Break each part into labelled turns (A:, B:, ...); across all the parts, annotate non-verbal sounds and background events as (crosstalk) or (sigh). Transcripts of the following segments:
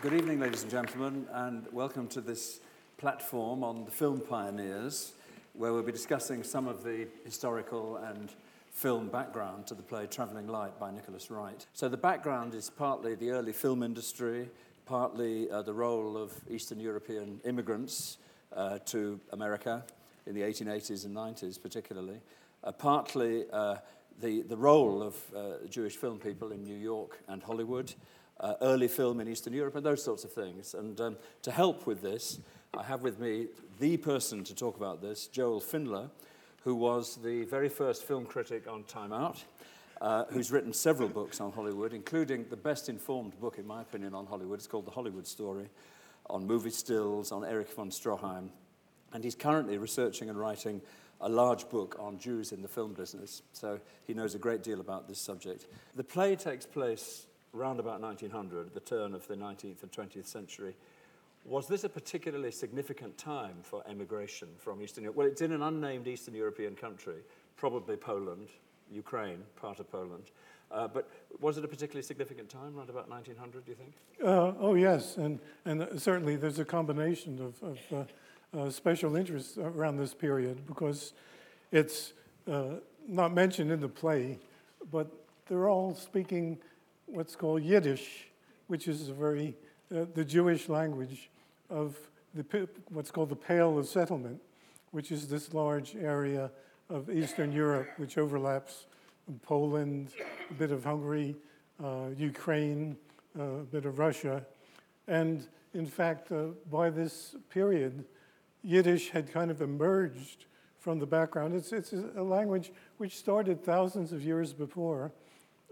A: Good evening, ladies and gentlemen, and welcome to this platform on the film pioneers, where we'll be discussing some of the historical and film background to the play Travelling Light by Nicholas Wright. So, the background is partly the early film industry, partly uh, the role of Eastern European immigrants uh, to America in the 1880s and 90s, particularly, uh, partly uh, the, the role of uh, Jewish film people in New York and Hollywood uh, early film in Eastern Europe, and those sorts of things. And um, to help with this, I have with me the person to talk about this, Joel Finler, who was the very first film critic on Time Out, uh, who's written several books on Hollywood, including the best informed book, in my opinion, on Hollywood. It's called The Hollywood Story, on movie stills, on Erich von Stroheim. And he's currently researching and writing a large book on Jews in the film business. So he knows a great deal about this subject. The play takes place around about 1900, the turn of the 19th and 20th century. Was this a particularly significant time for emigration from Eastern Europe? Well, it's in an unnamed Eastern European country, probably Poland, Ukraine, part of Poland. Uh, but was it a particularly significant time, around about 1900, do you think?
B: Uh, oh, yes, and, and certainly there's a combination of, of uh, uh special interests around this period because it's uh, not mentioned in the play, but they're all speaking what's called Yiddish, which is a very, uh, the Jewish language of the, what's called the Pale of Settlement, which is this large area of Eastern Europe, which overlaps Poland, a bit of Hungary, uh, Ukraine, uh, a bit of Russia. And in fact, uh, by this period, Yiddish had kind of emerged from the background. It's, it's a language which started thousands of years before.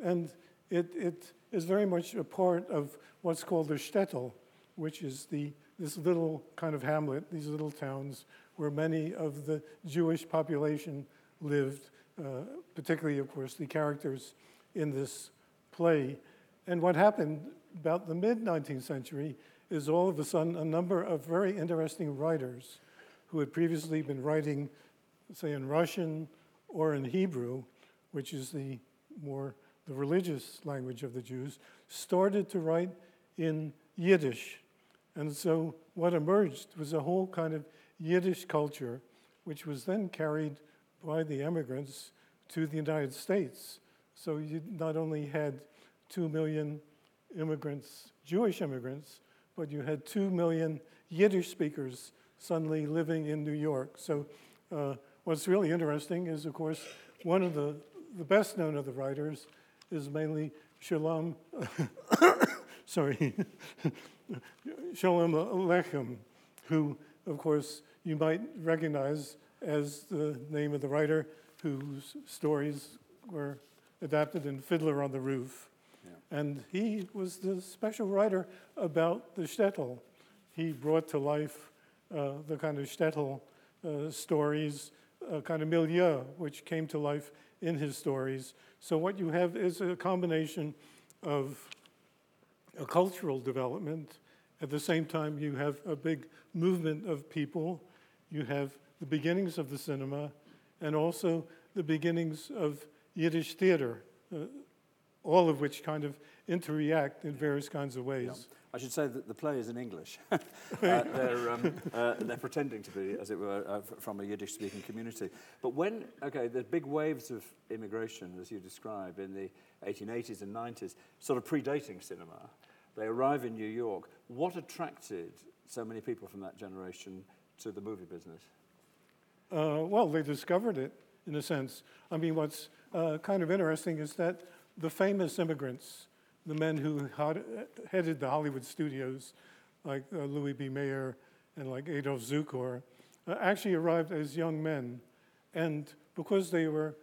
B: And it, it is very much a part of what's called the shtetl, which is the, this little kind of hamlet, these little towns where many of the Jewish population lived, uh, particularly, of course, the characters in this play. And what happened about the mid 19th century is all of a sudden a number of very interesting writers who had previously been writing, say, in Russian or in Hebrew, which is the more the religious language of the Jews, started to write in Yiddish. And so what emerged was a whole kind of Yiddish culture, which was then carried by the immigrants to the United States. So you not only had two million immigrants, Jewish immigrants, but you had two million Yiddish speakers suddenly living in New York. So uh, what's really interesting is, of course, one of the, the best known of the writers is mainly Shalom, (coughs) sorry, (coughs) Shalom Aleichem, who, of course, you might recognize as the name of the writer whose stories were adapted in Fiddler on the Roof. Yeah. And he was the special writer about the shtetl. He brought to life uh, the kind of shtetl uh, stories, a kind of milieu, which came to life in his stories. So, what you have is a combination of a cultural development. At the same time, you have a big movement of people. You have the beginnings of the cinema and also the beginnings of Yiddish theater, uh, all of which kind of interact in various kinds of ways. Yeah.
A: I should say that the play is in English. (laughs) uh, they're, um, uh, they're pretending to be, as it were, uh, from a Yiddish speaking community. But when, okay, the big waves of immigration, as you describe, in the 1880s and 90s, sort of predating cinema, they arrive in New York. What attracted so many people from that generation to the movie business?
B: Uh, well, they discovered it, in a sense. I mean, what's uh, kind of interesting is that the famous immigrants the men who headed the Hollywood studios, like uh, Louis B. Mayer and like Adolph Zukor, uh, actually arrived as young men. And because they were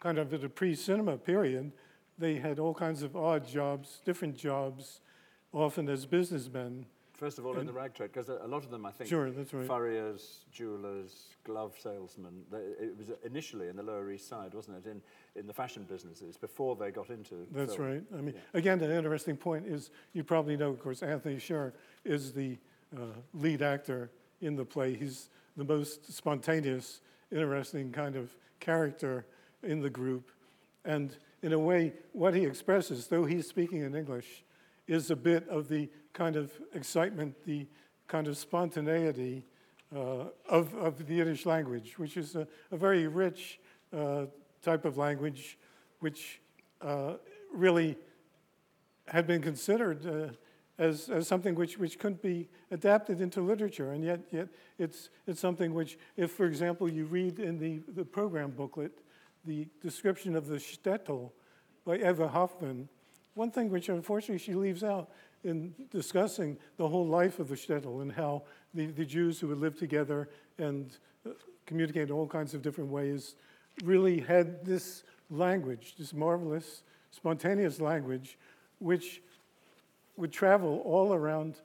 B: kind of at a pre cinema period, they had all kinds of odd jobs, different jobs, often as businessmen.
A: First of all, in the rag trade, because a lot of them, I think,
B: sure, that's right.
A: furriers, jewelers, glove salesmen. it was initially in the Lower East Side, wasn't it, in, in the fashion businesses before they got into.
B: That's
A: film.
B: right. I mean, yeah. again, an interesting point is you probably know, of course, Anthony Sher is the uh, lead actor in the play. He's the most spontaneous, interesting kind of character in the group, and in a way, what he expresses, though he's speaking in English, is a bit of the kind of excitement, the kind of spontaneity uh, of, of the Yiddish language, which is a, a very rich uh, type of language, which uh, really had been considered uh, as, as something which, which couldn't be adapted into literature. And yet, yet it's, it's something which, if, for example, you read in the, the program booklet the description of the shtetl by Eva Hoffman, one thing which unfortunately she leaves out in discussing the whole life of the shtetl and how the, the Jews who would live together and uh, communicate in all kinds of different ways really had this language, this marvelous, spontaneous language, which would travel all around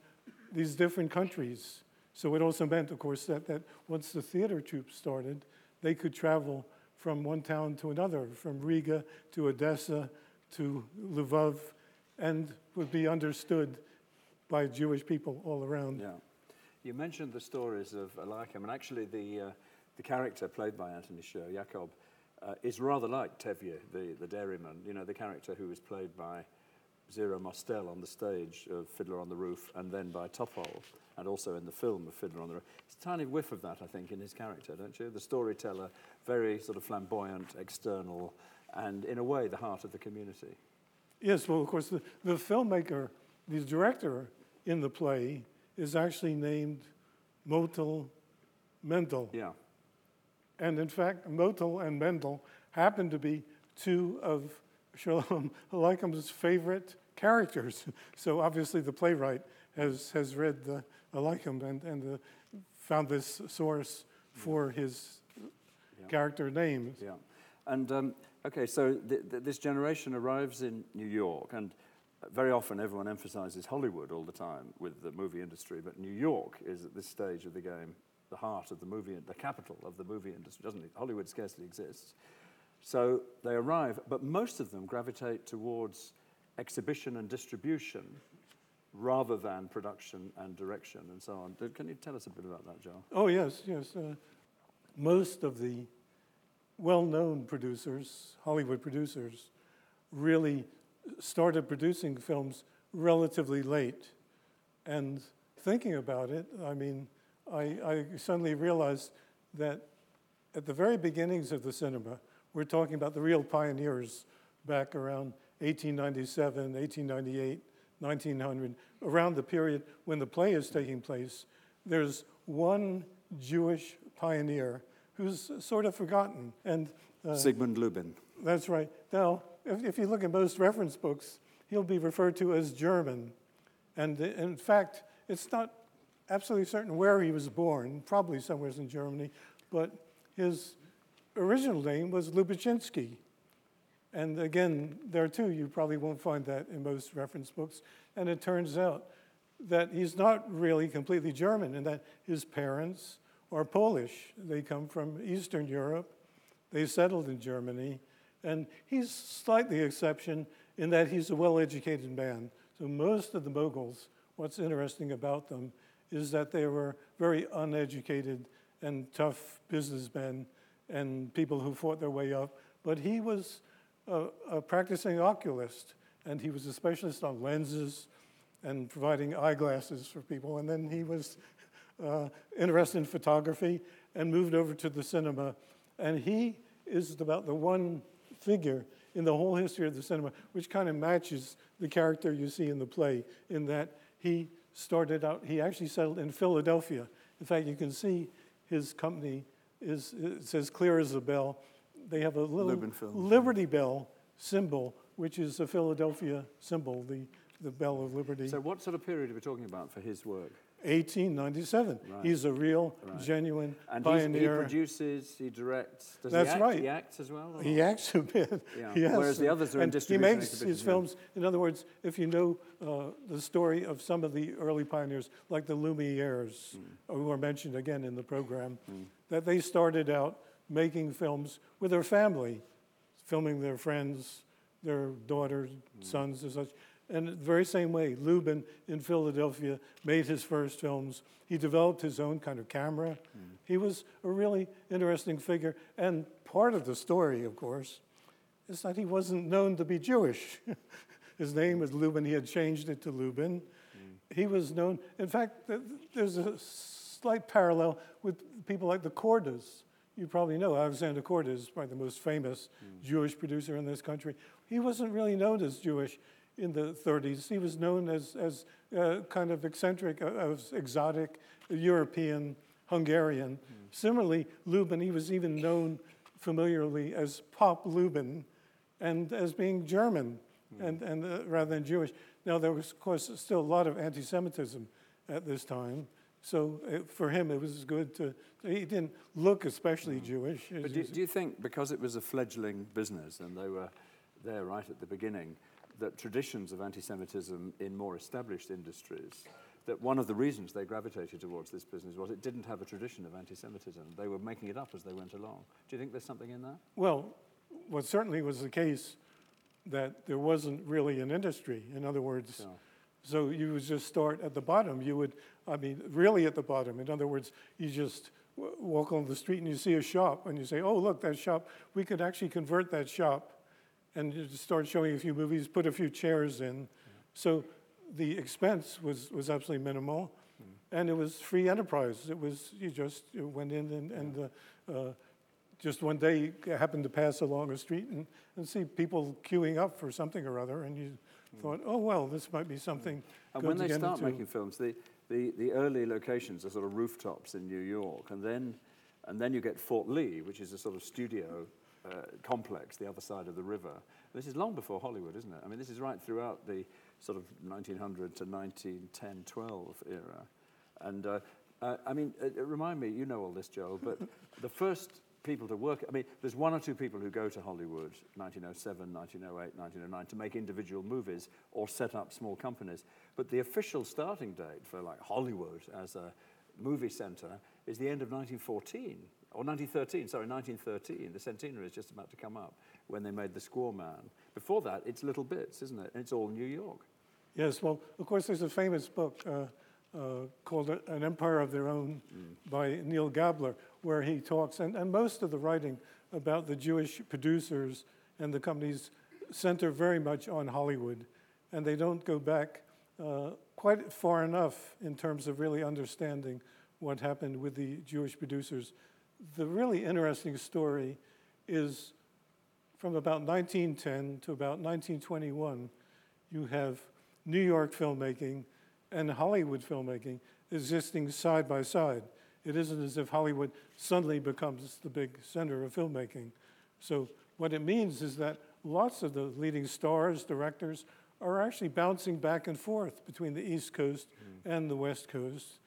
B: these different countries. So it also meant, of course, that, that once the theater troupe started, they could travel from one town to another, from Riga to Odessa to Lvov, and would be understood by Jewish people all around.
A: Yeah. You mentioned the stories of Aleichem, and actually the, uh, the character played by Anthony Sher, Jacob, uh, is rather like Tevye, the, the dairyman, you know, the character who was played by Zero Mostel on the stage of Fiddler on the Roof, and then by Topol, and also in the film of Fiddler on the Roof. It's a tiny whiff of that, I think, in his character, don't you? The storyteller, very sort of flamboyant, external, and in a way, the heart of the community.
B: Yes, well, of course, the, the filmmaker, the director in the play, is actually named Motel Mendel.
A: Yeah.
B: And in fact, Motel and Mendel happen to be two of Shalom Aleichem's favorite characters. (laughs) So obviously, the playwright has, has read the Aleichem and, and uh, found this source for his
A: Yeah.
B: character names.
A: Yeah. And um, okay, so th- th- this generation arrives in New York, and very often everyone emphasizes Hollywood all the time with the movie industry, but New York is at this stage of the game the heart of the movie, the capital of the movie industry, doesn't it? Hollywood scarcely exists. So they arrive, but most of them gravitate towards exhibition and distribution rather than production and direction and so on. Can you tell us a bit about that, Joel?
B: Oh, yes, yes. Uh, most of the well known producers, Hollywood producers, really started producing films relatively late. And thinking about it, I mean, I, I suddenly realized that at the very beginnings of the cinema, we're talking about the real pioneers back around 1897, 1898, 1900, around the period when the play is taking place. There's one Jewish pioneer who's sort of forgotten. And uh,
A: Sigmund Lubin.
B: that's right. Now, if, if you look at most reference books, he'll be referred to as German. And uh, in fact, it's not absolutely certain where he was born, probably somewhere in Germany, but his original name was Lubitschinski. And again, there too, you probably won't find that in most reference books. And it turns out that he's not really completely German, and that his parents are Polish. They come from Eastern Europe, they settled in Germany, and he's slightly exception in that he's a well educated man. So most of the moguls, what's interesting about them is that they were very uneducated and tough businessmen and people who fought their way up. But he was a, a practicing oculist, and he was a specialist on lenses and providing eyeglasses for people. And then he was uh, interested in photography and moved over to the cinema. And he is about the one figure in the whole history of the cinema which kind of matches the character you see in the play, in that he started out, he actually settled in Philadelphia. In fact, you can see his company is, it says clear as a bell. They have a little
A: Lubin
B: Liberty Bell symbol, which is a Philadelphia symbol, the, the Bell of Liberty.
A: So, what sort of period are we talking about for his work?
B: 1897.
A: Right.
B: He's a real,
A: Right.
B: genuine
A: And he's, he produces, he directs. Does
B: That's
A: he act?
B: right.
A: He acts as well.
B: He acts a bit. (laughs)
A: Yeah.
B: Yes.
A: Whereas the others are in
B: and
A: distribution
B: He makes his films, in other words, if you know uh, the story of some of the early pioneers, like the Lumieres,
A: Hmm.
B: who are mentioned again in the program, that they started out making films with their family, filming their friends, their daughters,
A: Hmm.
B: sons, and such. And the very same way, Lubin in Philadelphia made his first films. He developed his own kind of camera.
A: Hmm.
B: He was a really interesting figure. And part of the story, of course, is that he wasn't known to be Jewish. (laughs) his name was Lubin. He had changed it to Lubin. he was known. In fact, there's a slight parallel with people like the Kordas. You probably know Alexander Korda is probably the most famous Jewish producer in this country. He wasn't really known as Jewish in the 30s. He was known as, as uh, kind of eccentric, uh, as exotic, European, Hungarian. Similarly, Lubin, he was even known familiarly as Pop Lubin and as being German and, and uh, rather than Jewish. Now, there was, of course, still a lot of anti Semitism at this time. So uh, for him, it was good to, he didn't look especially Jewish.
A: But do, do you think because it was a fledgling business and they were there right at the beginning, that traditions of anti Semitism in more established industries, that one of the reasons they gravitated towards this business was it didn't have a tradition of anti Semitism. They were making it up as they went along. Do you think there's something in that?
B: Well, what certainly was the case that there wasn't really an industry. In other words,
A: Sure.
B: so you would just start at the bottom. You would, I mean, really at the bottom. In other words, you just w- walk on the street and you see a shop and you say, oh, look, that shop, we could actually convert that shop and you just start showing a few movies, put a few chairs in. So the expense was, was absolutely minimal. And it was free enterprise. It was, you just you went in and, and uh, uh, just one day you happened to pass along a street and, and see people queuing up for something or other, and you thought, oh, well, this might be something
A: And
B: good
A: when
B: to
A: they start
B: into.
A: making films, the, the, the early locations are sort of rooftops in New York, and then, and then you get Fort Lee, which is a sort of studio uh, complex the other side of the river. This is long before Hollywood, isn't it? I mean, this is right throughout the sort of 1900 to 1910, 12 era. And uh, uh, I mean, uh, uh, remind me, you know all this, Joel, but (laughs) the first people to work, I mean, there's one or two people who go to Hollywood, 1907, 1908, 1909, to make individual movies or set up small companies. But the official starting date for like Hollywood as a movie center is the end of 1914, or 1913, sorry, 1913. The centenary is just about to come up when they made The Squaw Man. Before that, it's little bits, isn't it? And it's all New York.
B: Yes, well, of course, there's a famous book uh, uh, called An Empire of Their Own by Neal Gabler, where he talks, and, and most of the writing about the Jewish producers and the companies center very much on Hollywood, and they don't go back uh, quite far enough in terms of really understanding what happened with the Jewish producers. The really interesting story is from about 1910 to about 1921, you have New York filmmaking and Hollywood filmmaking existing side by side. It isn't as if Hollywood suddenly becomes the big center of filmmaking. So, what it means is that lots of the leading stars, directors, are actually bouncing back and forth between the East Coast mm. and the West Coast.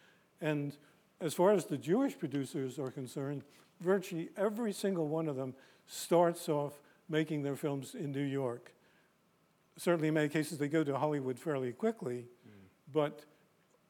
B: And as far as the Jewish producers are concerned, virtually every single one of them starts off making their films in New York. Certainly, in many cases, they go to Hollywood fairly quickly, mm. but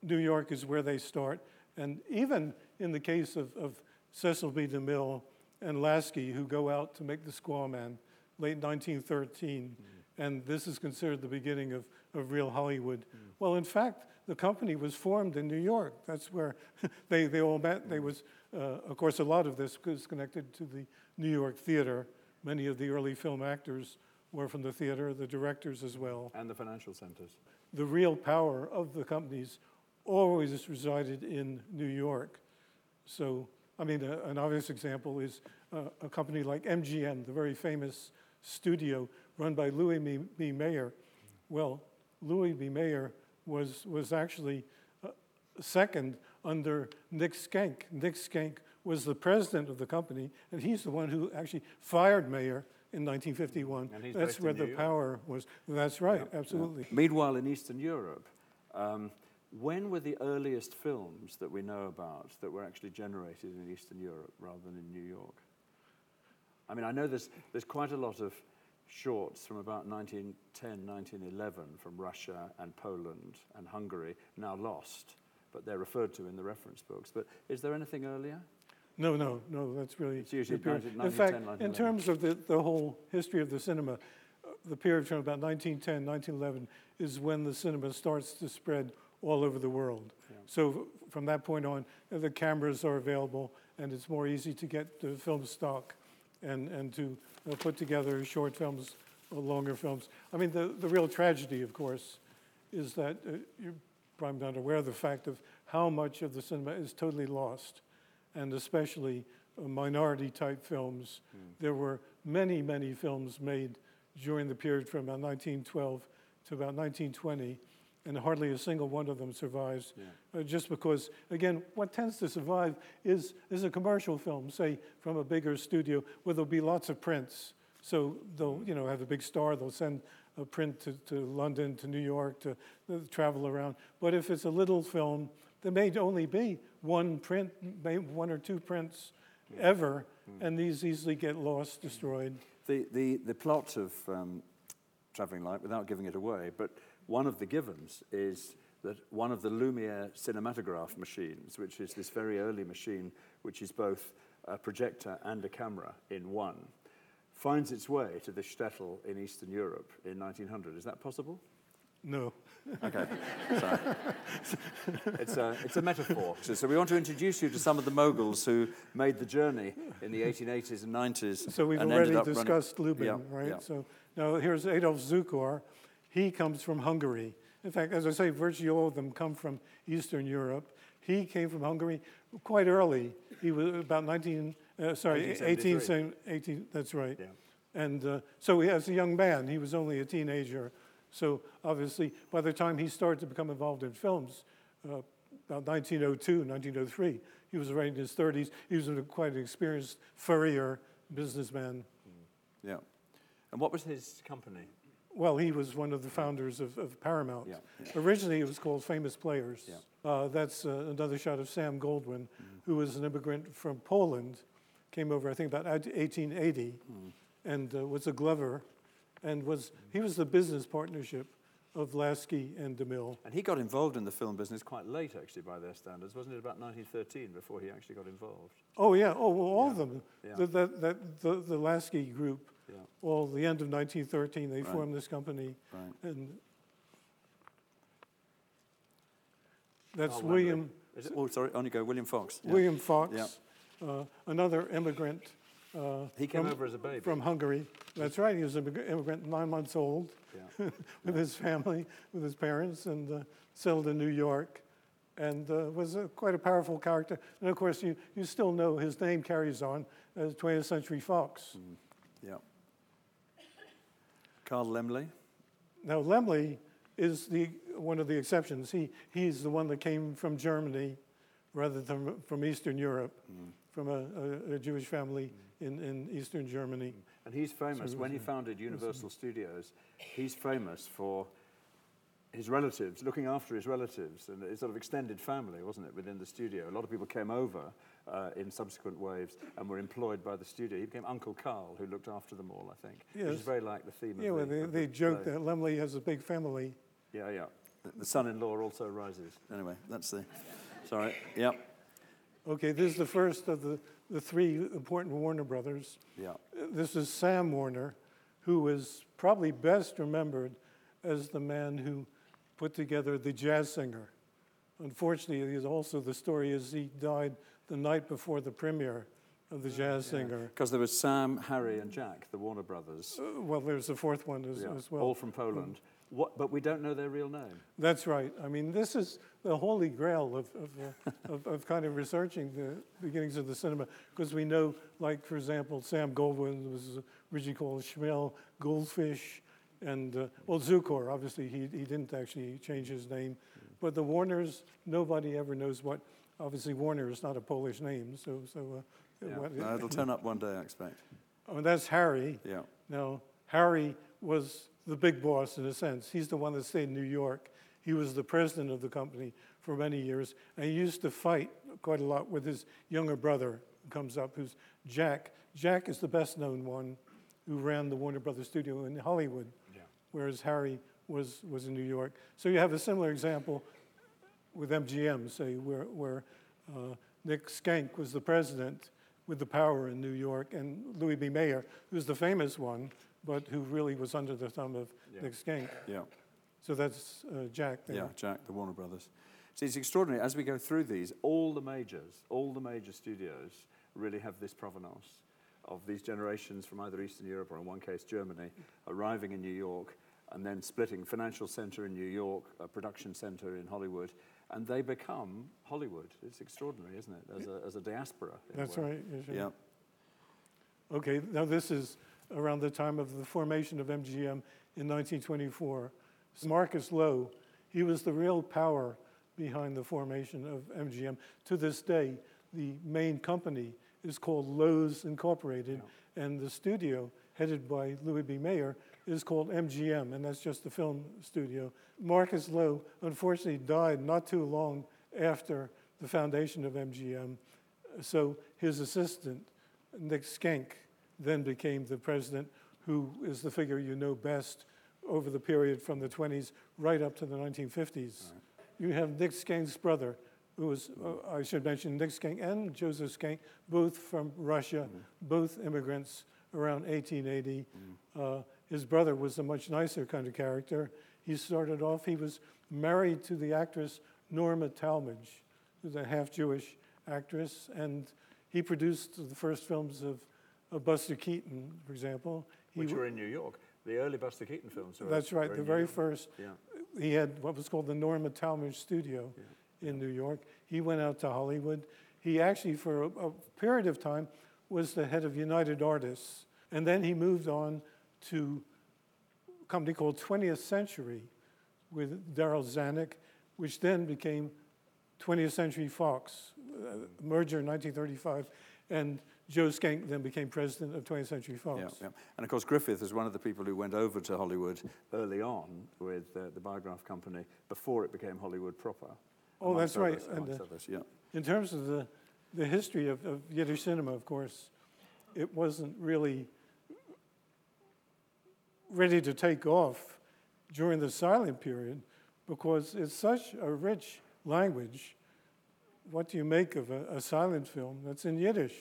B: New York is where they start. And even in the case of, of Cecil B. DeMille and Lasky, who go out to make The Squaw Man, late 1913, mm. and this is considered the beginning of, of real Hollywood. Mm. Well, in fact, the company was formed in New York. That's where (laughs) they, they all met. They was, uh, of course, a lot of this is connected to the New York theater. Many of the early film actors were from the theater, the directors as well.
A: And the financial centers.
B: The real power of the companies always resided in New York. So, I mean, a, an obvious example is uh, a company like MGM, the very famous studio run by Louis B. B. Mayer. Well, Louis B. Mayer was, was actually uh, second under Nick Schenck. Nick Schenck was the president of the company, and he's the one who actually fired Mayer in 1951.
A: And he's
B: That's where the
A: York.
B: power was. That's right,
A: Yeah, yeah.
B: absolutely.
A: Meanwhile, in Eastern Europe, um, when were the earliest films that we know about that were actually generated in Eastern Europe rather than in New York? I mean, I know there's, there's quite a lot of shorts from about 1910, 1911 from Russia and Poland and Hungary, now lost, but they're referred to in the reference books. But is there anything earlier?
B: No, no, no, that's really.
A: It's usually
B: period.
A: 19-
B: In fact,
A: 1910,
B: in terms of the, the whole history of the cinema, uh, the period from about 1910, 1911 is when the cinema starts to spread all over the world.
A: Yeah.
B: So from that point on, the cameras are available and it's more easy to get the film stock and, and to uh, put together short films, uh, longer films. I mean, the, the real tragedy, of course, is that uh, you're probably not aware of the fact of how much of the cinema is totally lost, and especially uh, minority type films. There were many, many films made during the period from about 1912 to about 1920, and hardly a single one of them survives.
A: Yeah.
B: Uh, just because, again, what tends to survive is, is a commercial film, say from a bigger studio, where there'll be lots of prints. So they'll, you know, have a big star. They'll send a print to, to London, to New York, to uh, travel around. But if it's a little film, there may only be one print, may one or two prints ever, and these easily get lost, destroyed.
A: The, the, the plot of um, Travelling Light, without giving it away, but one of the givens is that one of the Lumiere cinematograph machines, which is this very early machine, which is both a projector and a camera in one, finds its way to the shtetl in Eastern Europe in 1900. Is that possible?
B: No.
A: Okay. (laughs) It's a, it's a metaphor. So, so we want to introduce you to some of the moguls who made the journey in the 1880s and 90s.
B: So we've
A: and
B: already
A: up running-
B: discussed Lubin,
A: Yeah,
B: right?
A: yeah.
B: So now here's Adolph Zukor. He comes from Hungary. In fact, as I say, virtually all of them come from Eastern Europe. He came from Hungary quite early. He was about 19, uh, sorry, 18, 18, that's right.
A: Yeah.
B: And uh, so he, as a young man, he was only a teenager. So obviously, by the time he started to become involved in films, uh, about 1902, 1903, he was already in his 30s. He was a, quite an experienced furrier businessman.
A: Yeah. And what was his company?
B: Well, he was one of the founders of, of Paramount.
A: Yeah,
B: Originally, it was called Famous Players.
A: Yeah.
B: Uh, that's uh, another shot of Sam Goldwyn, who was an immigrant from Poland, came over, I think, about 1880, and uh, was a Glover, and was he was the business partnership of Lasky and DeMille.
A: And he got involved in the film business quite late, actually, by their standards. Wasn't it about 1913 before he actually got involved?
B: Oh yeah, oh well, all of them. The, that, the, the Lasky group,
A: Yeah,
B: all the end of 1913, they
A: Right.
B: formed this company,
A: right.
B: and that's
A: Carl
B: William.
A: Is it? Oh, sorry, on you go. William Fox. Yeah.
B: William Fox, uh, another immigrant uh,
A: He came
B: from,
A: over as a baby.
B: from Hungary. That's right, he was an immig- immigrant, nine months old,
A: yeah. (laughs)
B: with his family, with his parents, and uh, settled in New York, and uh, was a, quite a powerful character. And of course, you, you still know his name carries on as 20th Century Fox.
A: yeah. Carl Laemmle.
B: Now, Laemmle is the, one of the exceptions. He, he's the one that came from Germany rather than from Eastern Europe, mm. from a, a, a Jewish family mm. in, in Eastern Germany. Mm.
A: And he's famous.
B: So
A: when he founded Universal Studios, he's famous for his relatives, looking after his relatives and his sort of extended family, wasn't it, within the studio? A lot of people came over uh, in subsequent waves and were employed by the studio. He became Uncle Carl, who looked after them all, I think. Which is very like the theme
B: Yeah,
A: of
B: well,
A: the,
B: they,
A: of
B: they
A: the
B: joke
A: play.
B: that Laemmle has a big family.
A: Yeah, yeah. The- The son-in-law also rises. Anyway, that's the... Sorry. Yep.
B: Okay, this is the first of the, the three important Warner brothers.
A: Yeah.
B: This is Sam Warner, who is probably best remembered as the man who put together the jazz singer. Unfortunately, he's also the story is he died the night before the premiere of the jazz singer.
A: Because there was Sam, Harry, and Jack, the Warner brothers.
B: Uh, well, there's a fourth one as,
A: Yeah,
B: as well.
A: All from Poland. What, but we don't know their real name.
B: That's right. I mean, this is the holy grail of, of, uh, (laughs) of, of kind of researching the beginnings of the cinema, because we know, like, for example, Sam Goldwyn was originally called Schmel Goldfish, and, uh, well, Zukor, obviously, he, he didn't actually change his name. But the Warners, nobody ever knows what, obviously, Warner is not a Polish name, so, so uh,
A: Yeah.
B: what,
A: No, it'll turn up one day, I expect. (laughs)
B: oh, that's Harry.
A: Yeah.
B: Now, Harry was the big boss in a sense. He's the one that stayed in New York. He was the president of the company for many years, and he used to fight quite a lot with his younger brother, who comes up, who's Jack. Jack is the best known one who ran the Warner Brothers studio in Hollywood,
A: Yeah.
B: whereas Harry was, was in New York. So you have a similar example with MGM, say, where, where uh, Nick Schenck was the president with the power in New York, and Louis B. Mayer, who's the famous one, but who really was under the thumb of
A: Yeah.
B: Nick Schenck.
A: Yeah.
B: So that's uh, Jack there.
A: Yeah, Jack, the Warner Brothers. See, it's extraordinary. As we go through these, all the majors, all the major studios really have this provenance of these generations from either Eastern Europe or, in one case, Germany, arriving in New York and then splitting financial center in New York, a production center in Hollywood, and they become Hollywood. It's extraordinary, isn't it, as a, as a diaspora?
B: That's right. sir.
A: Yeah.
B: Okay, now this is around the time of the formation of MGM in 1924. Marcus Loew, he was the real power behind the formation of MGM. To this day, the main company is called Loew's Incorporated, and the studio, headed by Louis B. Mayer, is called MGM, and that's just the film studio. Marcus Loew unfortunately died not too long after the foundation of MGM, so his assistant, Nick Schenck, then became the president, who is the figure you know best over the period from the 20s right up to the 1950s. You have Nick Schenck's brother, who was, uh, I should mention, Nick Schenck and Joseph Schenck, both from Russia, both immigrants around 1880. Uh, his brother was a much nicer kind of character. He started off, he was married to the actress Norma Talmadge, who's a half Jewish actress, and he produced the first films of, of Buster Keaton, for example. He
A: Which were in New York. The early Buster Keaton films. Were,
B: that's right,
A: were
B: the very
A: York.
B: first.
A: Yeah.
B: He had what was called the Norma Talmadge Studio in New York. He went out to Hollywood. He actually, for a, a period of time, was the head of United Artists. And then he moved on to a company called 20th Century with Darryl Zanuck, which then became 20th Century Fox, uh, merger in 1935. And Joe Schenck then became president of 20th Century Fox.
A: Yeah, yeah. And of course, Griffith is one of the people who went over to Hollywood early on with uh, the Biograph Company before it became Hollywood proper.
B: Oh, that's
A: amongst
B: right. And, uh,
A: others, yeah.
B: In terms of the, the history of, of Yiddish cinema, of course, it wasn't really ready to take off during the silent period because it's such a rich language. What do you make of a, a silent film that's in Yiddish?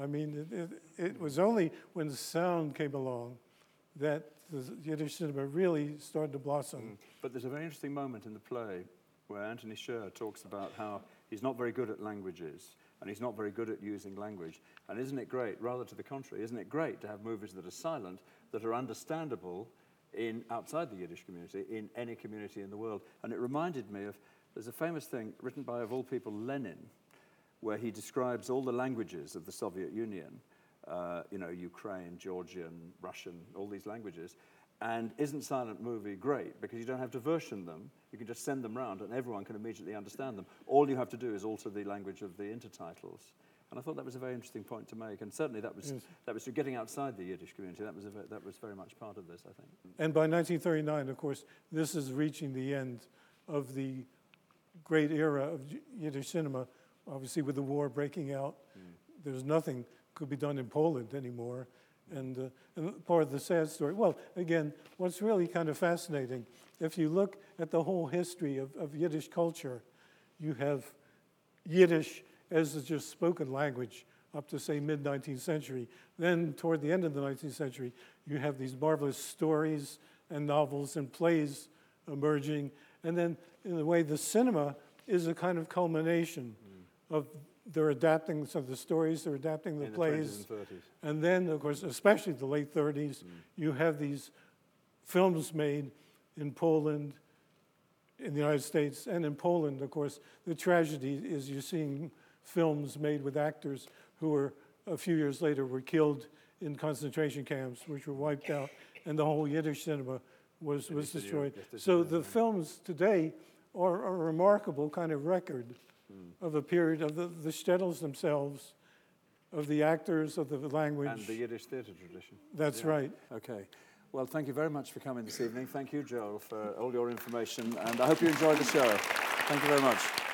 B: I mean, it, it, it was only when the sound came along that the Yiddish cinema really started to blossom. Mm.
A: But there's a very interesting moment in the play where Anthony Sher talks about how he's not very good at languages and he's not very good at using language. And isn't it great, rather to the contrary, isn't it great to have movies that are silent, that are understandable in outside the Yiddish community, in any community in the world? And it reminded me of there's a famous thing written by, of all people, Lenin, where he describes all the languages of the Soviet Union, uh, you know, Ukraine, Georgian, Russian, all these languages. And isn't silent movie great? Because you don't have to version them. You can just send them round and everyone can immediately understand them. All you have to do is alter the language of the intertitles. And I thought that was a very interesting point to make. And certainly that was,
B: Yes.
A: that was getting outside the Yiddish community. That was, a, that was very much part of this, I think.
B: And by 1939, of course, this is reaching the end of the great era of Yiddish cinema. Obviously, with the war breaking out, hmm. there's nothing could be done in Poland anymore. And, uh, and part of the sad story, well, again, what's really kind of fascinating, if you look at the whole history of, of Yiddish culture, you have Yiddish as the just spoken language up to, say, mid 19th century. Then, toward the end of the 19th century, you have these marvelous stories and novels and plays emerging. And then, in a way, the cinema is a kind of culmination of they're adapting some of the stories, they're adapting the
A: in
B: plays.
A: the 20s and 30s.
B: And then, of course, especially the late 30s, you have these films made in Poland, in the United States, and in Poland, of course. The tragedy is you're seeing films made with actors who were, a few years later, were killed in concentration camps, which were wiped out, and the whole Yiddish cinema was, was destroyed. So the films today are a remarkable kind of record of a period of the, the shtetls themselves, of the actors, of the language.
A: And the Yiddish theatre tradition.
B: That's
A: Yeah.
B: right.
A: Okay. Well, thank you very much for coming this evening. Thank you, Joel, for all your information. And I hope you enjoyed the show. Thank you very much.